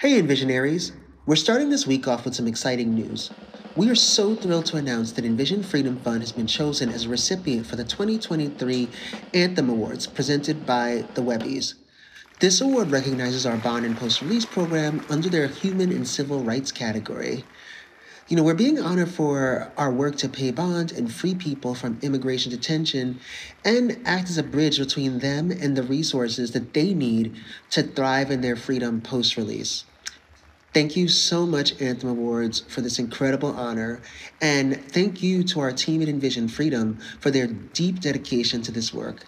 Hey, Envisionaries! We're starting this week off with some exciting news. We are so thrilled to announce that Envision Freedom Fund has been chosen as a recipient for the 2023 Anthem Awards presented by the Webbies. This award recognizes our bond and post release program under their human and civil rights category. You know, we're being honored for our work to pay bond and free people from immigration detention and act as a bridge between them and the resources that they need to thrive in their freedom post release. Thank you so much, Anthem Awards, for this incredible honor. And thank you to our team at Envision Freedom for their deep dedication to this work.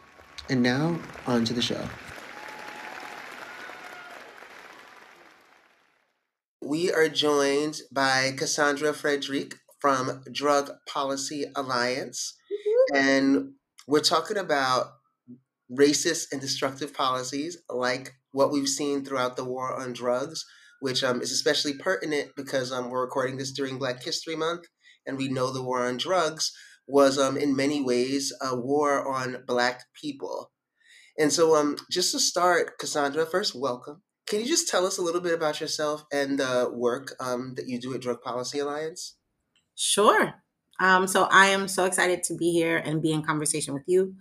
And now, on to the show. We are joined by Kassandra Frederique from Drug Policy Alliance. And we're talking about racist and destructive policies like what we've seen throughout the war on drugs, which um, is especially pertinent because um, we're recording this during Black History Month, and we know the war on drugs was um, in many ways a war on Black people. And so, um, just to start, Kassandra, first, welcome. Can you just tell us a little bit about yourself and the work um, that you do at Drug Policy Alliance? Sure. Um, so I am so excited to be here and be in conversation with you.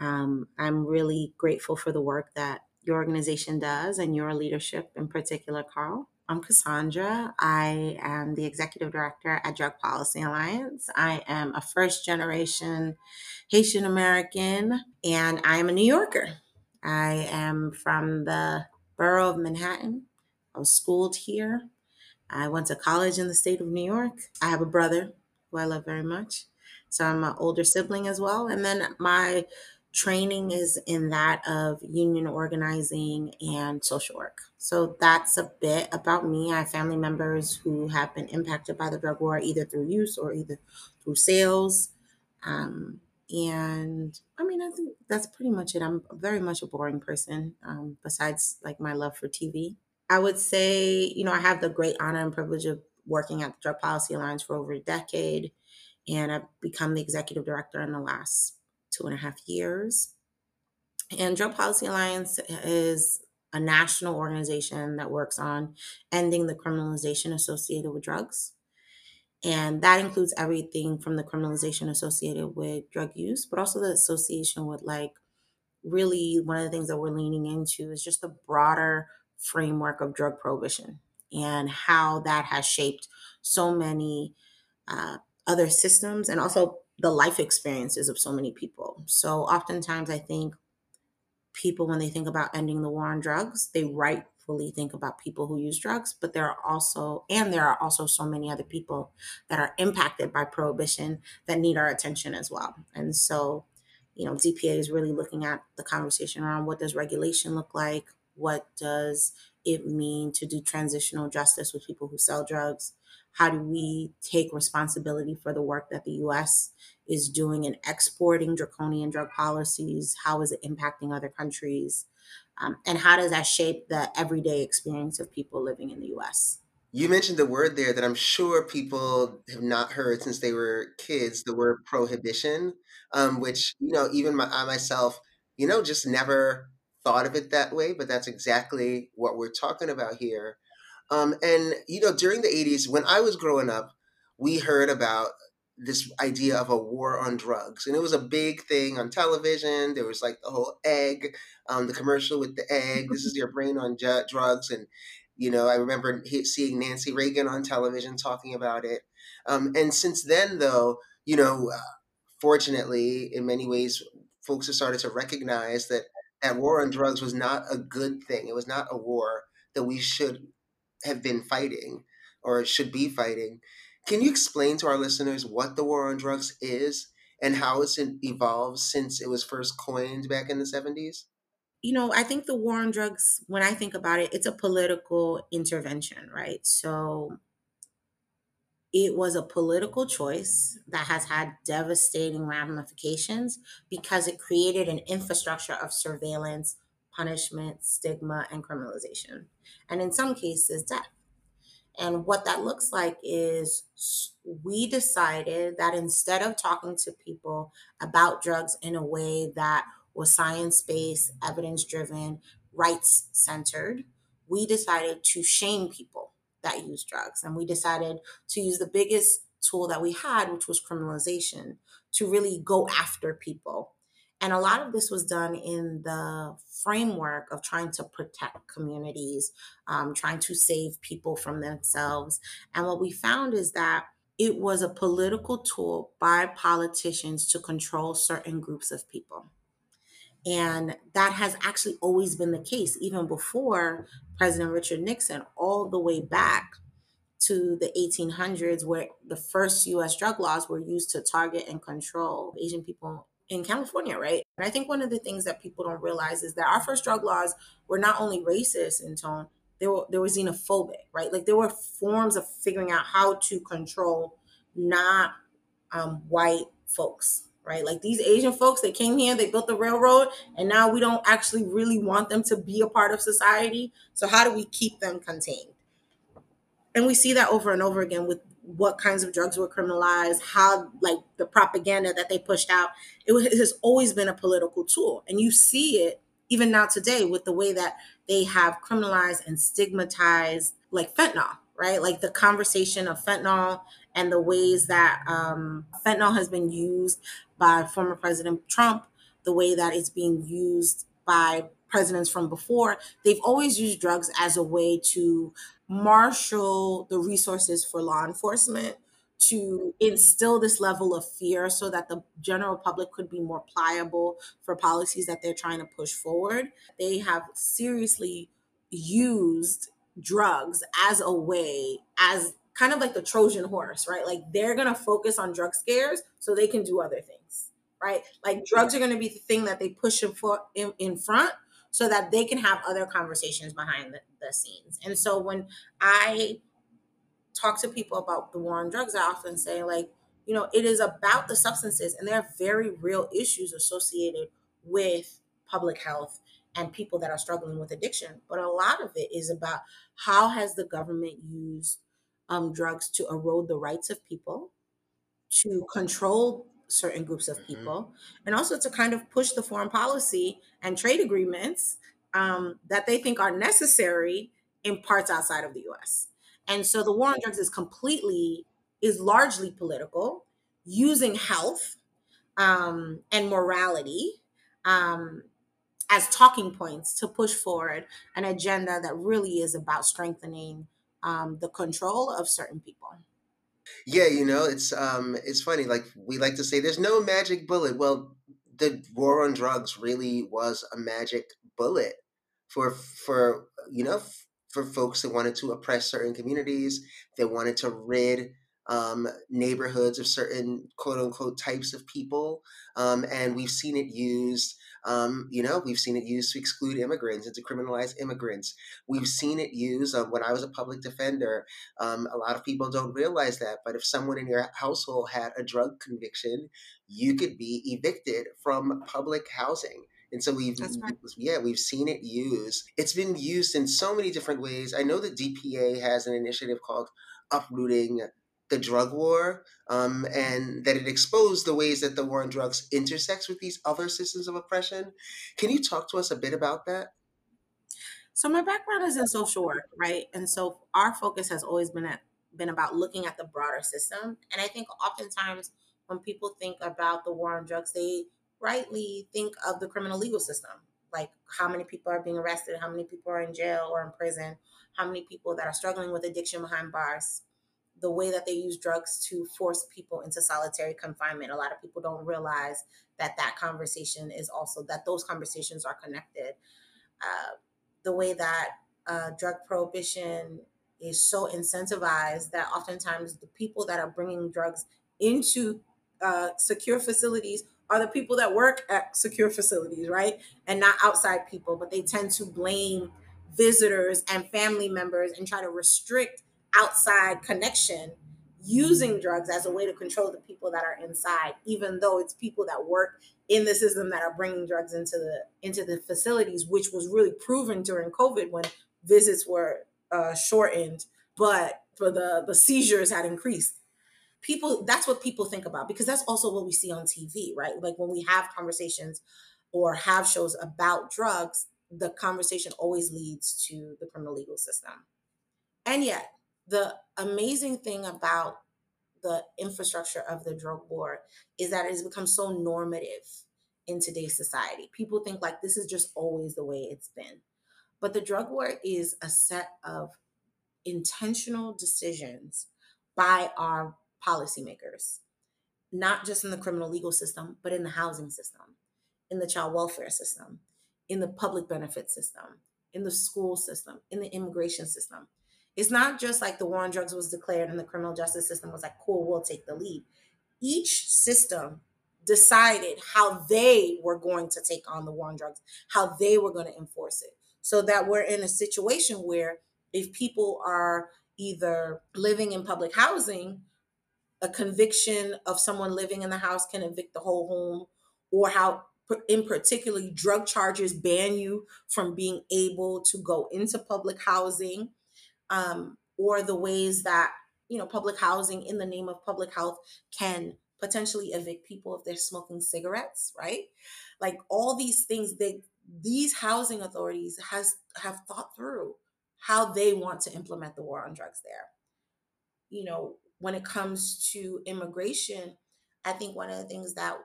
Um, I'm really grateful for the work that your organization does and your leadership in particular, Carl. I'm Kassandra. I am the executive director at Drug Policy Alliance. I am a first generation Haitian American and I am a New Yorker. I am from the borough of Manhattan. I was schooled here. I went to college in the state of New York. I have a brother who I love very much. So I'm an older sibling as well. And then my training is in that of union organizing and social work. So that's a bit about me. I have family members who have been impacted by the drug war either through use or either through sales. Um, and I mean, I think that's pretty much it. I'm very much a boring person, um, besides like my love for TV. I would say, you know, I have the great honor and privilege of working at the Drug Policy Alliance for over a decade, and I've become the executive director in the last two and a half years. And Drug Policy Alliance is a national organization that works on ending the criminalization associated with drugs. And that includes everything from the criminalization associated with drug use, but also the association with like really one of the things that we're leaning into is just the broader framework of drug prohibition and how that has shaped so many uh, other systems and also the life experiences of so many people. So oftentimes I think people, when they think about ending the war on drugs, they rightfully think about people who use drugs, but there are also, and there are also so many other people that are impacted by prohibition that need our attention as well. And so, you know, DPA is really looking at the conversation around what does regulation look like? What does it mean to do transitional justice with people who sell drugs? How do we take responsibility for the work that the US is doing in exporting draconian drug policies? How is it impacting other countries? Um, and how does that shape the everyday experience of people living in the US? You mentioned the word there that I'm sure people have not heard since they were kids, the word prohibition, um, which, you know, even my, I myself, you know, just never thought of it that way, but that's exactly what we're talking about here. Um, and, you know, during the 80s, when I was growing up, we heard about this idea of a war on drugs. And it was a big thing on television. There was like the whole egg, um, the commercial with the egg. This is your brain on ju- drugs. And, you know, I remember seeing Nancy Reagan on television talking about it. Um, and since then, though, you know, uh, fortunately, in many ways, folks have started to recognize that that war on drugs was not a good thing. It was not a war that we should have been fighting or should be fighting. Can you explain to our listeners what the war on drugs is and how it's evolved since it was first coined back in the 70s? You know, I think the war on drugs, when I think about it, it's a political intervention, right? So it was a political choice that has had devastating ramifications because it created an infrastructure of surveillance, punishment, stigma, and criminalization. And in some cases, death. And what that looks like is we decided that instead of talking to people about drugs in a way that was science based, evidence driven, rights centered, we decided to shame people that use drugs. And we decided to use the biggest tool that we had, which was criminalization, to really go after people. And a lot of this was done in the framework of trying to protect communities, um, trying to save people from themselves. And what we found is that it was a political tool by politicians to control certain groups of people. And that has actually always been the case, even before President Richard Nixon, all the way back to the 1800s, where the first US drug laws were used to target and control Asian people in California, right? And I think one of the things that people don't realize is that our first drug laws were not only racist in tone, they were they were xenophobic, right? Like there were forms of figuring out how to control not um, white folks, right? Like these Asian folks, they came here, they built the railroad, and now we don't actually really want them to be a part of society. So how do we keep them contained? And we see that over and over again with what kinds of drugs were criminalized, how like the propaganda that they pushed out. It, was, it has always been a political tool, and you see it even now today with the way that they have criminalized and stigmatized like fentanyl, right? Like the conversation of fentanyl and the ways that um, fentanyl has been used by former President Trump, the way that it's being used by presidents from before, they've always used drugs as a way to marshal the resources for law enforcement to instill this level of fear so that the general public could be more pliable for policies that they're trying to push forward. They have seriously used drugs as a way, as kind of like the Trojan horse, right? Like they're going to focus on drug scares so they can do other things, right? Like drugs are going to be the thing that they push in, in front so that they can have other conversations behind the, the scenes. And so when I talk to people about the war on drugs, I often say, like, you know, it is about the substances, and there are very real issues associated with public health and people that are struggling with addiction. But a lot of it is about how has the government used um, drugs to erode the rights of people, to control certain groups of mm-hmm. people, and also to kind of push the foreign policy and trade agreements um, that they think are necessary in parts outside of the US. And so the war on drugs is completely, is largely political, using health um, and morality um, as talking points to push forward an agenda that really is about strengthening um, the control of certain people. Yeah, you know, it's um it's funny like we like to say there's no magic bullet. Well, the war on drugs really was a magic bullet for for you know for folks that wanted to oppress certain communities, they wanted to rid um, neighborhoods of certain quote unquote types of people. Um, and we've seen it used um, you know, we've seen it used to exclude immigrants and to criminalize immigrants. We've seen it used um, when I was a public defender. Um, a lot of people don't realize that, but if someone in your household had a drug conviction, you could be evicted from public housing. And so we've right. yeah, we've seen it used. It's been used in so many different ways. I know the DPA has an initiative called Uprooting the drug war um, and that it exposed the ways that the war on drugs intersects with these other systems of oppression. Can you talk to us a bit about that? So my background is in social work, right? And so our focus has always been at been about looking at the broader system. And I think oftentimes when people think about the war on drugs, they rightly think of the criminal legal system, like how many people are being arrested, how many people are in jail or in prison, how many people that are struggling with addiction behind bars the way that they use drugs to force people into solitary confinement. A lot of people don't realize that that conversation is also that those conversations are connected. Uh, the way that uh, drug prohibition is so incentivized that oftentimes the people that are bringing drugs into uh, secure facilities are the people that work at secure facilities, right? And not outside people, but they tend to blame visitors and family members and try to restrict outside connection using drugs as a way to control the people that are inside even though it's people that work in the system that are bringing drugs into the into the facilities which was really proven during covid when visits were uh, shortened but for the the seizures had increased people that's what people think about because that's also what we see on tv right like when we have conversations or have shows about drugs the conversation always leads to the criminal legal system. And yet, the amazing thing about the infrastructure of the drug war is that it has become so normative in today's society. People think like this is just always the way it's been. But the drug war is a set of intentional decisions by our policymakers, not just in the criminal legal system, but in the housing system, in the child welfare system, in the public benefit system, in the school system, in the immigration system. It's not just like the war on drugs was declared and the criminal justice system was like, cool, we'll take the lead. Each system decided how they were going to take on the war on drugs, how they were going to enforce it. So that we're in a situation where if people are either living in public housing, a conviction of someone living in the house can evict the whole home, or how in particularly drug charges ban you from being able to go into public housing um, or the ways that you know public housing in the name of public health can potentially evict people if they're smoking cigarettes right? Like all these things they these housing authorities has have thought through how they want to implement the war on drugs there. You know when it comes to immigration i think one of the things that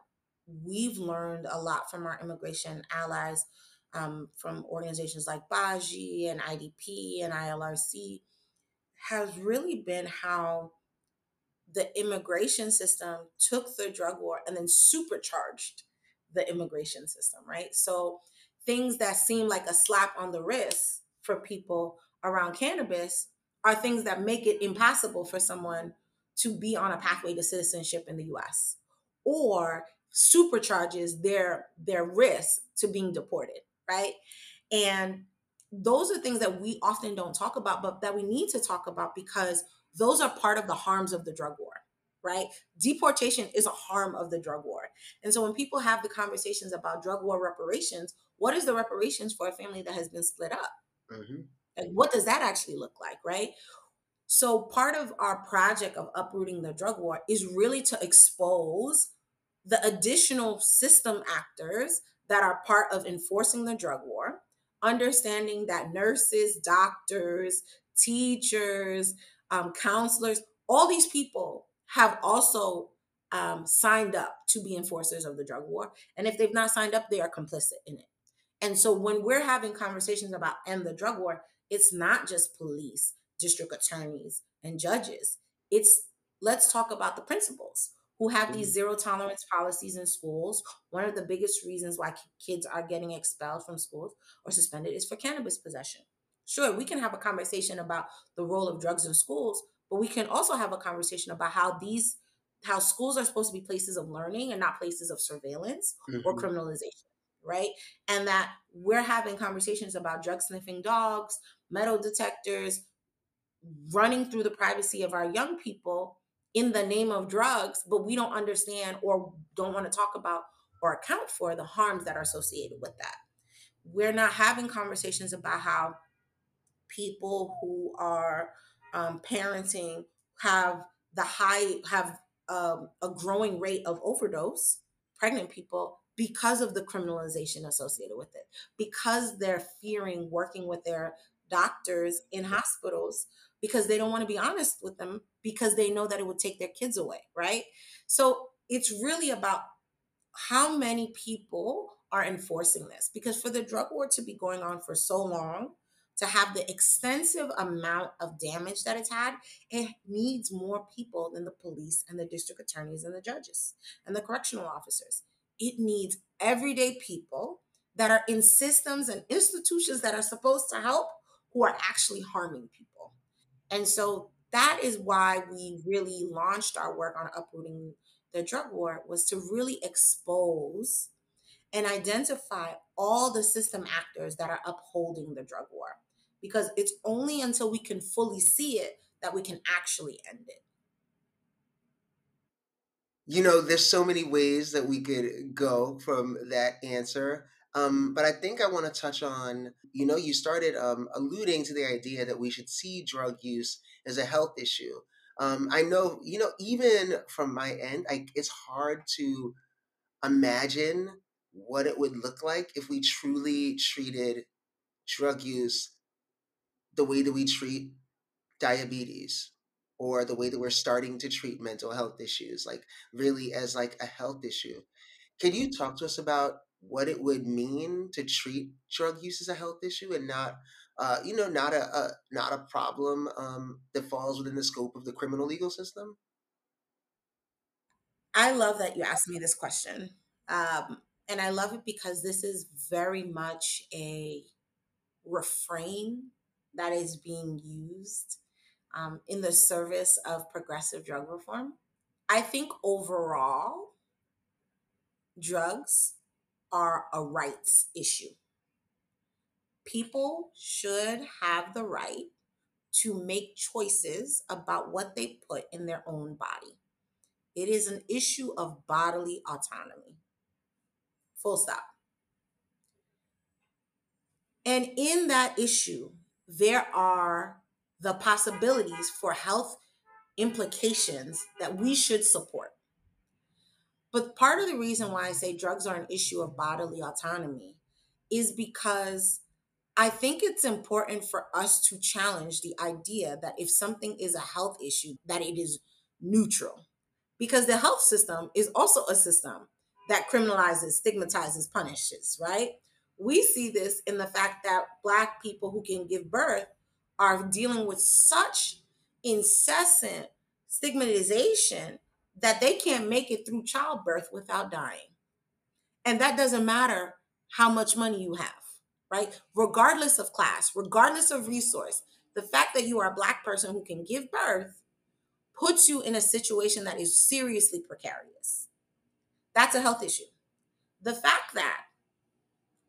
we've learned a lot from our immigration allies um, from organizations like baji and idp and ilrc has really been how the immigration system took the drug war and then supercharged the immigration system, right? So things that seem like a slap on the wrist for people around cannabis are things that make it impossible for someone to be on a pathway to citizenship in the US or supercharges their their risk to being deported, right? And those are things that we often don't talk about, but that we need to talk about because those are part of the harms of the drug war, right? Deportation is a harm of the drug war. And so when people have the conversations about drug war reparations, what is the reparations for a family that has been split up? Mm-hmm. And what does that actually look like, right? So part of our project of uprooting the drug war is really to expose the additional system actors that are part of enforcing the drug war understanding that nurses, doctors, teachers, um, counselors, all these people have also um, signed up to be enforcers of the drug war. And if they've not signed up, they are complicit in it. And so when we're having conversations about end the drug war, it's not just police, district attorneys, and judges. It's let's talk about the principals who have these mm-hmm. zero tolerance policies in schools. One of the biggest reasons why kids are getting expelled from schools or suspended is for cannabis possession. Sure, we can have a conversation about the role of drugs in schools, but we can also have a conversation about how these how schools are supposed to be places of learning and not places of surveillance mm-hmm. or criminalization, right? And that we're having conversations about drug sniffing dogs, metal detectors, running through the privacy of our young people in the name of drugs, but we don't understand or don't want to talk about or account for the harms that are associated with that. We're not having conversations about how people who are um, parenting have the high have um, a growing rate of overdose pregnant people because of the criminalization associated with it because they're fearing working with their doctors in hospitals because they don't want to be honest with them because they know that it would take their kids away, right? So it's really about how many people are enforcing this because for the drug war to be going on for so long, to have the extensive amount of damage that it's had, it needs more people than the police and the district attorneys and the judges and the correctional officers. It needs everyday people that are in systems and institutions that are supposed to help who are actually harming people. And so that is why we really launched our work on uprooting the drug war was to really expose and identify all the system actors that are upholding the drug war. Because it's only until we can fully see it that we can actually end it. You know there's so many ways that we could go from that answer um, but I think I want to touch on, you know, you started um, alluding to the idea that we should see drug use as a health issue. Um, I know, you know, even from my end, I, it's hard to imagine what it would look like if we truly treated drug use the way that we treat diabetes or the way that we're starting to treat mental health issues like really as like a health issue can you talk to us about what it would mean to treat drug use as a health issue and not uh, you know not a, a not a problem um, that falls within the scope of the criminal legal system I love that you asked me this question. Um, and I love it because this is very much a refrain that is being used um, in the service of progressive drug reform. I think overall, drugs are a rights issue. People should have the right to make choices about what they put in their own body. It is an issue of bodily autonomy. Full stop. And in that issue, there are the possibilities for health implications that we should support. But part of the reason why I say drugs are an issue of bodily autonomy is because I think it's important for us to challenge the idea that if something is a health issue, that it is neutral because the health system is also a system that criminalizes, stigmatizes, punishes, right? We see this in the fact that Black people who can give birth are dealing with such incessant stigmatization that they can't make it through childbirth without dying. And that doesn't matter how much money you have, right? Regardless of class, regardless of resource, the fact that you are a Black person who can give birth puts you in a situation that is seriously precarious. That's a health issue. The fact that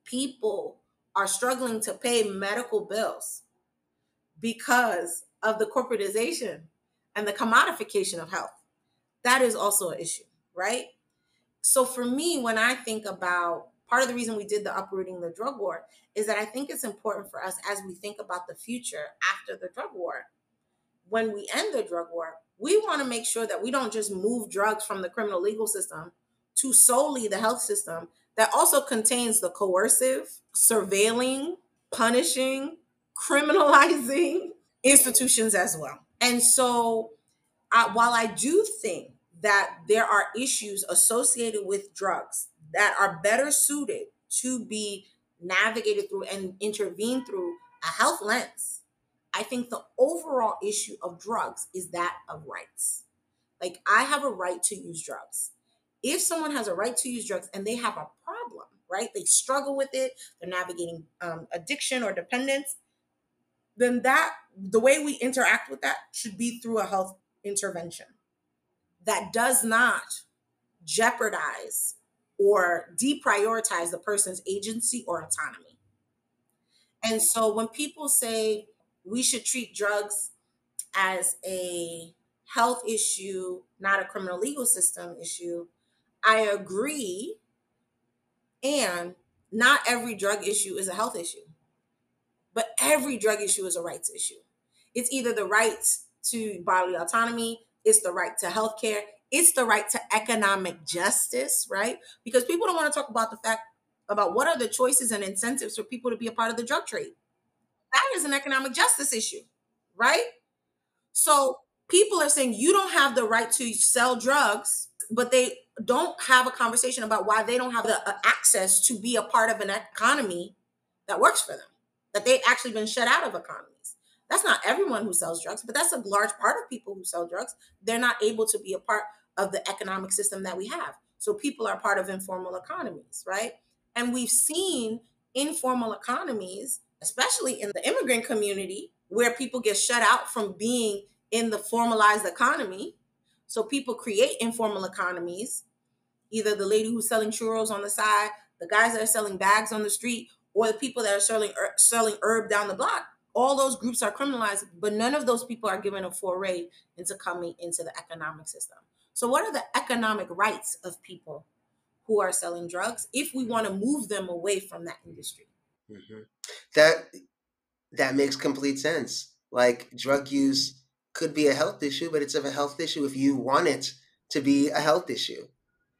people are struggling to pay medical bills because of the corporatization and the commodification of health, that is also an issue, right? So for me, when I think about part of the reason we did the uprooting the drug war is that I think it's important for us as we think about the future after the drug war. When we end the drug war, we want to make sure that we don't just move drugs from the criminal legal system to solely the health system that also contains the coercive, surveilling, punishing, criminalizing institutions as well. And so, uh, while I do think that there are issues associated with drugs that are better suited to be navigated through and intervened through a health lens, I think the overall issue of drugs is that of rights. Like, I have a right to use drugs. If someone has a right to use drugs and they have a problem, right, they struggle with it, they're navigating um, addiction or dependence, then that the way we interact with that should be through a health intervention that does not jeopardize or deprioritize the person's agency or autonomy. And so when people say, we should treat drugs as a health issue, not a criminal legal system issue. I agree. And not every drug issue is a health issue, but every drug issue is a rights issue. It's either the right to bodily autonomy, it's the right to health care, it's the right to economic justice, right? Because people don't want to talk about the fact about what are the choices and incentives for people to be a part of the drug trade that is an economic justice issue, right? So people are saying you don't have the right to sell drugs, but they don't have a conversation about why they don't have the uh, access to be a part of an economy that works for them, that they've actually been shut out of economies. That's not everyone who sells drugs, but that's a large part of people who sell drugs. They're not able to be a part of the economic system that we have. So people are part of informal economies, right? And we've seen informal economies especially in the immigrant community where people get shut out from being in the formalized economy. So people create informal economies, either the lady who's selling churros on the side, the guys that are selling bags on the street, or the people that are selling er, selling herb down the block. All those groups are criminalized, but none of those people are given a foray into coming into the economic system. So, what are the economic rights of people who are selling drugs if we want to move them away from that industry? Mm-hmm. That that makes complete sense. Like drug use could be a health issue, but it's of a health issue if you want it to be a health issue.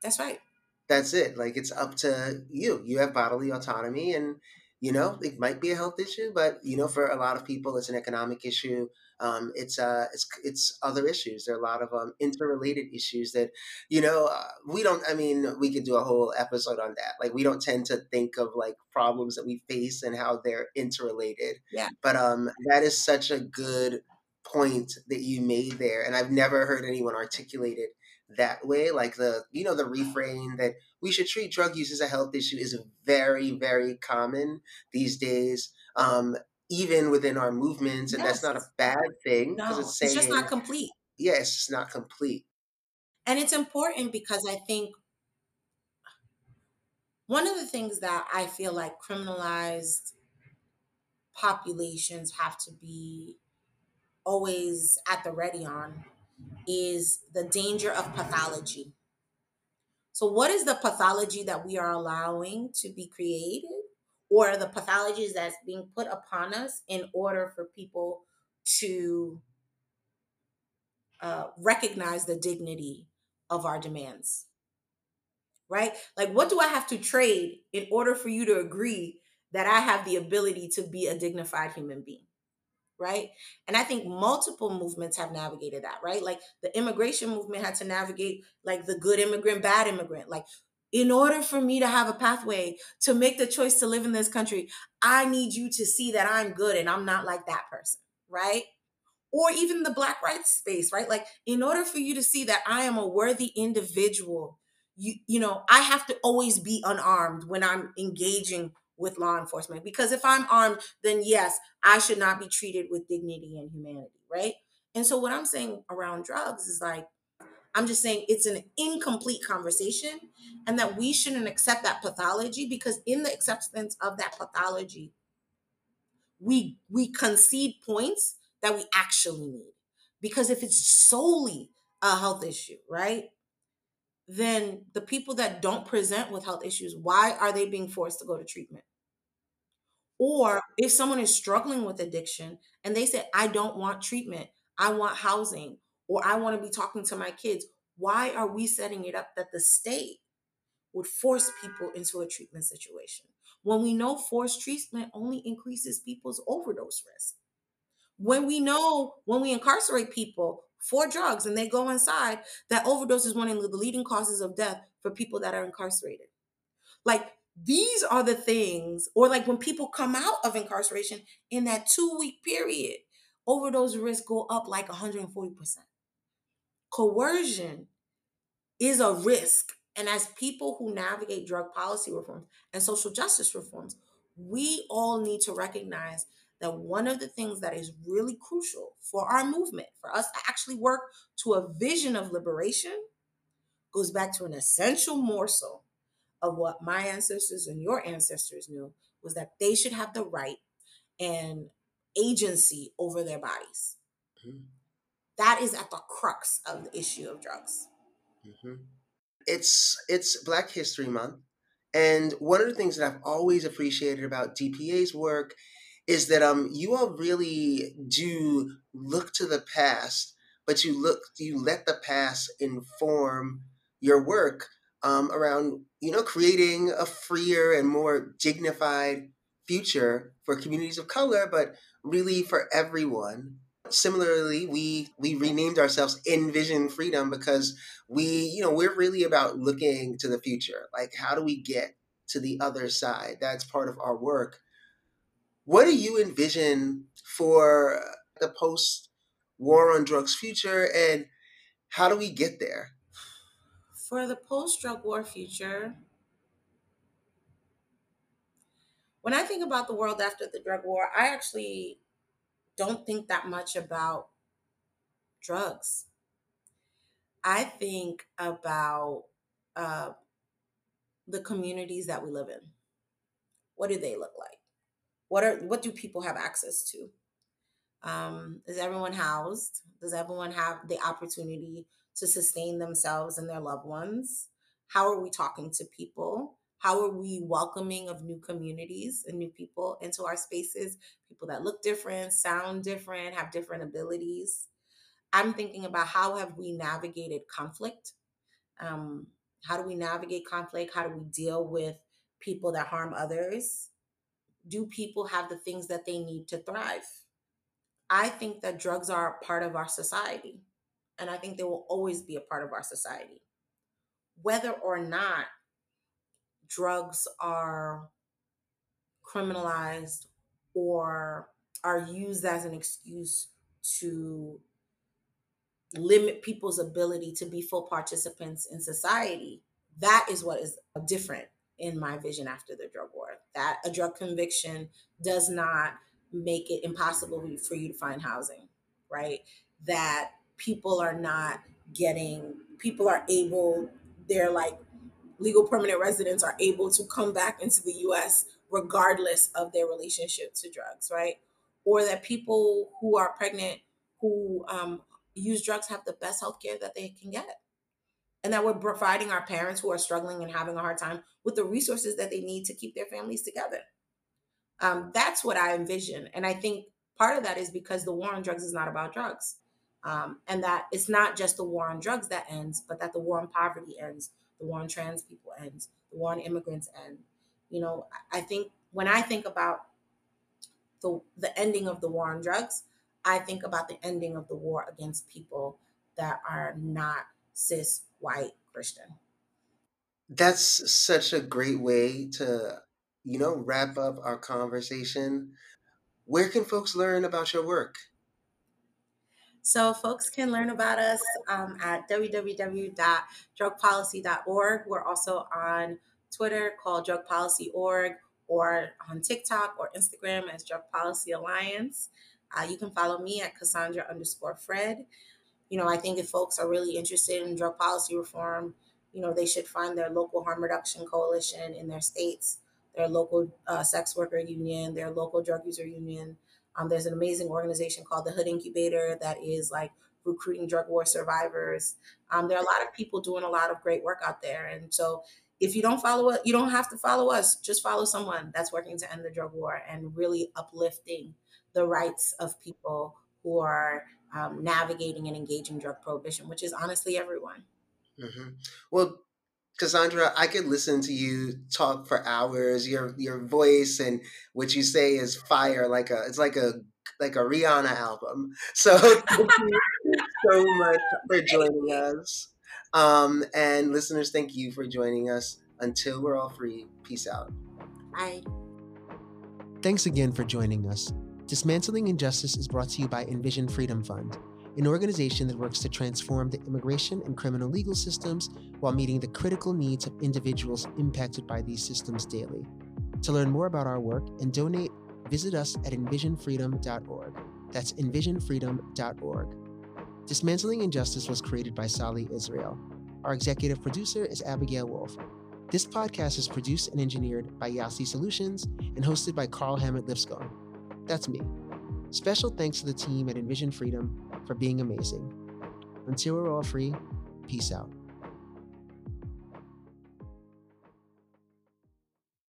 That's right. That's it. Like it's up to you. You have bodily autonomy, and you know, it might be a health issue, but you know, for a lot of people, it's an economic issue. Um, it's uh, it's it's other issues. There are a lot of um, interrelated issues that, you know, uh, we don't. I mean, we could do a whole episode on that. Like, we don't tend to think of like problems that we face and how they're interrelated. Yeah. But um, that is such a good point that you made there, and I've never heard anyone articulate it that way. Like the you know the refrain that we should treat drug use as a health issue is very very common these days. Um, even within our movements, and that's not a bad thing because No, it's it's just not complete. yeah, it's just not complete. And it's important because I think one of the things that I feel like criminalized populations have to be always at the ready on is the danger of pathology. So, what is the pathology that we are allowing to be created, or the pathologies that's being put upon us in order for people to uh, recognize the dignity of our demands? Right? Like, what do I have to trade in order for you to agree that I have the ability to be a dignified human being? Right? And I think multiple movements have navigated that, right? Like the immigration movement had to navigate like the good immigrant, bad immigrant. Like, in order for me to have a pathway to make the choice to live in this country, I need you to see that I'm good and I'm not like that person, right? Or even the black rights space, right? Like, in order for you to see that I am a worthy individual, you you know, I have to always be unarmed when I'm engaging with law enforcement because if I'm armed, then yes, I should not be treated with dignity and humanity, right? And so what I'm saying around drugs is like I'm just saying it's an incomplete conversation and that we shouldn't accept that pathology because in the acceptance of that pathology we we concede points that we actually need. Because if it's solely a health issue, right? Then the people that don't present with health issues, why are they being forced to go to treatment? Or if someone is struggling with addiction and they say, I don't want treatment, I want housing, or I want to be talking to my kids, why are we setting it up that the state would force people into a treatment situation? When we know forced treatment only increases people's overdose risk. When we know when we incarcerate people for drugs and they go inside, that overdose is one of the leading causes of death for people that are incarcerated. Like these are the things, or like when people come out of incarceration in that two week period, overdose risk go up like 140%. Coercion is a risk. And as people who navigate drug policy reforms and social justice reforms, we all need to recognize that one of the things that is really crucial for our movement, for us to actually work to a vision of liberation, goes back to an essential morsel of what my ancestors and your ancestors knew was that they should have the right and agency over their bodies. Mhm. That is at the crux of the issue of drugs. Mhm. It's it's Black History Month, and one of the things that I've always appreciated about DPA's work is that um you all really do look to the past, but you look you let the past inform your work um, around you know creating a freer and more dignified future for communities of color, but really for everyone. Similarly, we we renamed ourselves Envision Freedom because we you know we're really about looking to the future. Like how do we get to the other side? That's part of our work what do you envision for the post war on drugs future and how do we get there? For the post drug war future, when I think about the world after the drug war, I actually don't think that much about drugs. I think about uh, the communities that we live in. What do they look like? What are what do people have access to? Um, is everyone housed? Does everyone have the opportunity to sustain themselves and their loved ones? How are we talking to people? How are we welcoming of new communities and new people into our spaces? People that look different, sound different, have different abilities. I'm thinking about how have we navigated conflict? Um, how do we navigate conflict? How do we deal with people that harm others? Do people have the things that they need to thrive? I think that drugs are a part of our society, and I think they will always be a part of our society. Whether or not drugs are criminalized or are used as an excuse to limit people's ability to be full participants in society, that is what is different in my vision after the drug war. That a drug conviction does not make it impossible for you to find housing, right? That people are not getting, people are able, they're like legal permanent residents are able to come back into the US regardless of their relationship to drugs, right? Or that people who are pregnant who um, use drugs have the best health care that they can get. And that we're providing our parents who are struggling and having a hard time with the resources that they need to keep their families together. Um, that's what I envision. And I think part of that is because the war on drugs is not about drugs. Um, and that it's not just the war on drugs that ends, but that the war on poverty ends, the war on trans people ends, the war on immigrants ends. You know, I think when I think about the the ending of the war on drugs, I think about the ending of the war against people that are not cis white Christian. That's such a great way to, you know, wrap up our conversation. Where can folks learn about your work? So, folks can learn about us um, at www.drugpolicy.org. We're also on Twitter called Drug Policy Org or on TikTok or Instagram as Drug Policy Alliance. Uh, you can follow me at Kassandra underscore Fred. You know, I think if folks are really interested in drug policy reform, you know, they should find their local harm reduction coalition in their states, their local uh, sex worker union, their local drug user union. Um, there's an amazing organization called the Hood Incubator that is like recruiting drug war survivors. Um, there are a lot of people doing a lot of great work out there. And so if you don't follow us, you don't have to follow us. Just follow someone that's working to end the drug war and really uplifting the rights of people who are um, navigating and engaging drug prohibition, which is honestly everyone. Mm-hmm. Well, Kassandra, I could listen to you talk for hours. Your your voice and what you say is fire, like a it's like a like a Rihanna album. So thank you so much for joining us. Um, and listeners, thank you for joining us. Until we're all free, peace out. Bye. Thanks again for joining us. Dismantling Injustice is brought to you by Envision Freedom Fund, an organization that works to transform the immigration and criminal legal systems while meeting the critical needs of individuals impacted by these systems daily. To learn more about our work and donate, visit us at envisionfreedom.org. That's envisionfreedom.org. Dismantling Injustice was created by Sally Israel. Our executive producer is Abigail Wolf. This podcast is produced and engineered by Yasi Solutions and hosted by Carl Hamad-Lipscomb. That's me. Special thanks to the team at Envision Freedom for being amazing. Until we're all free, peace out.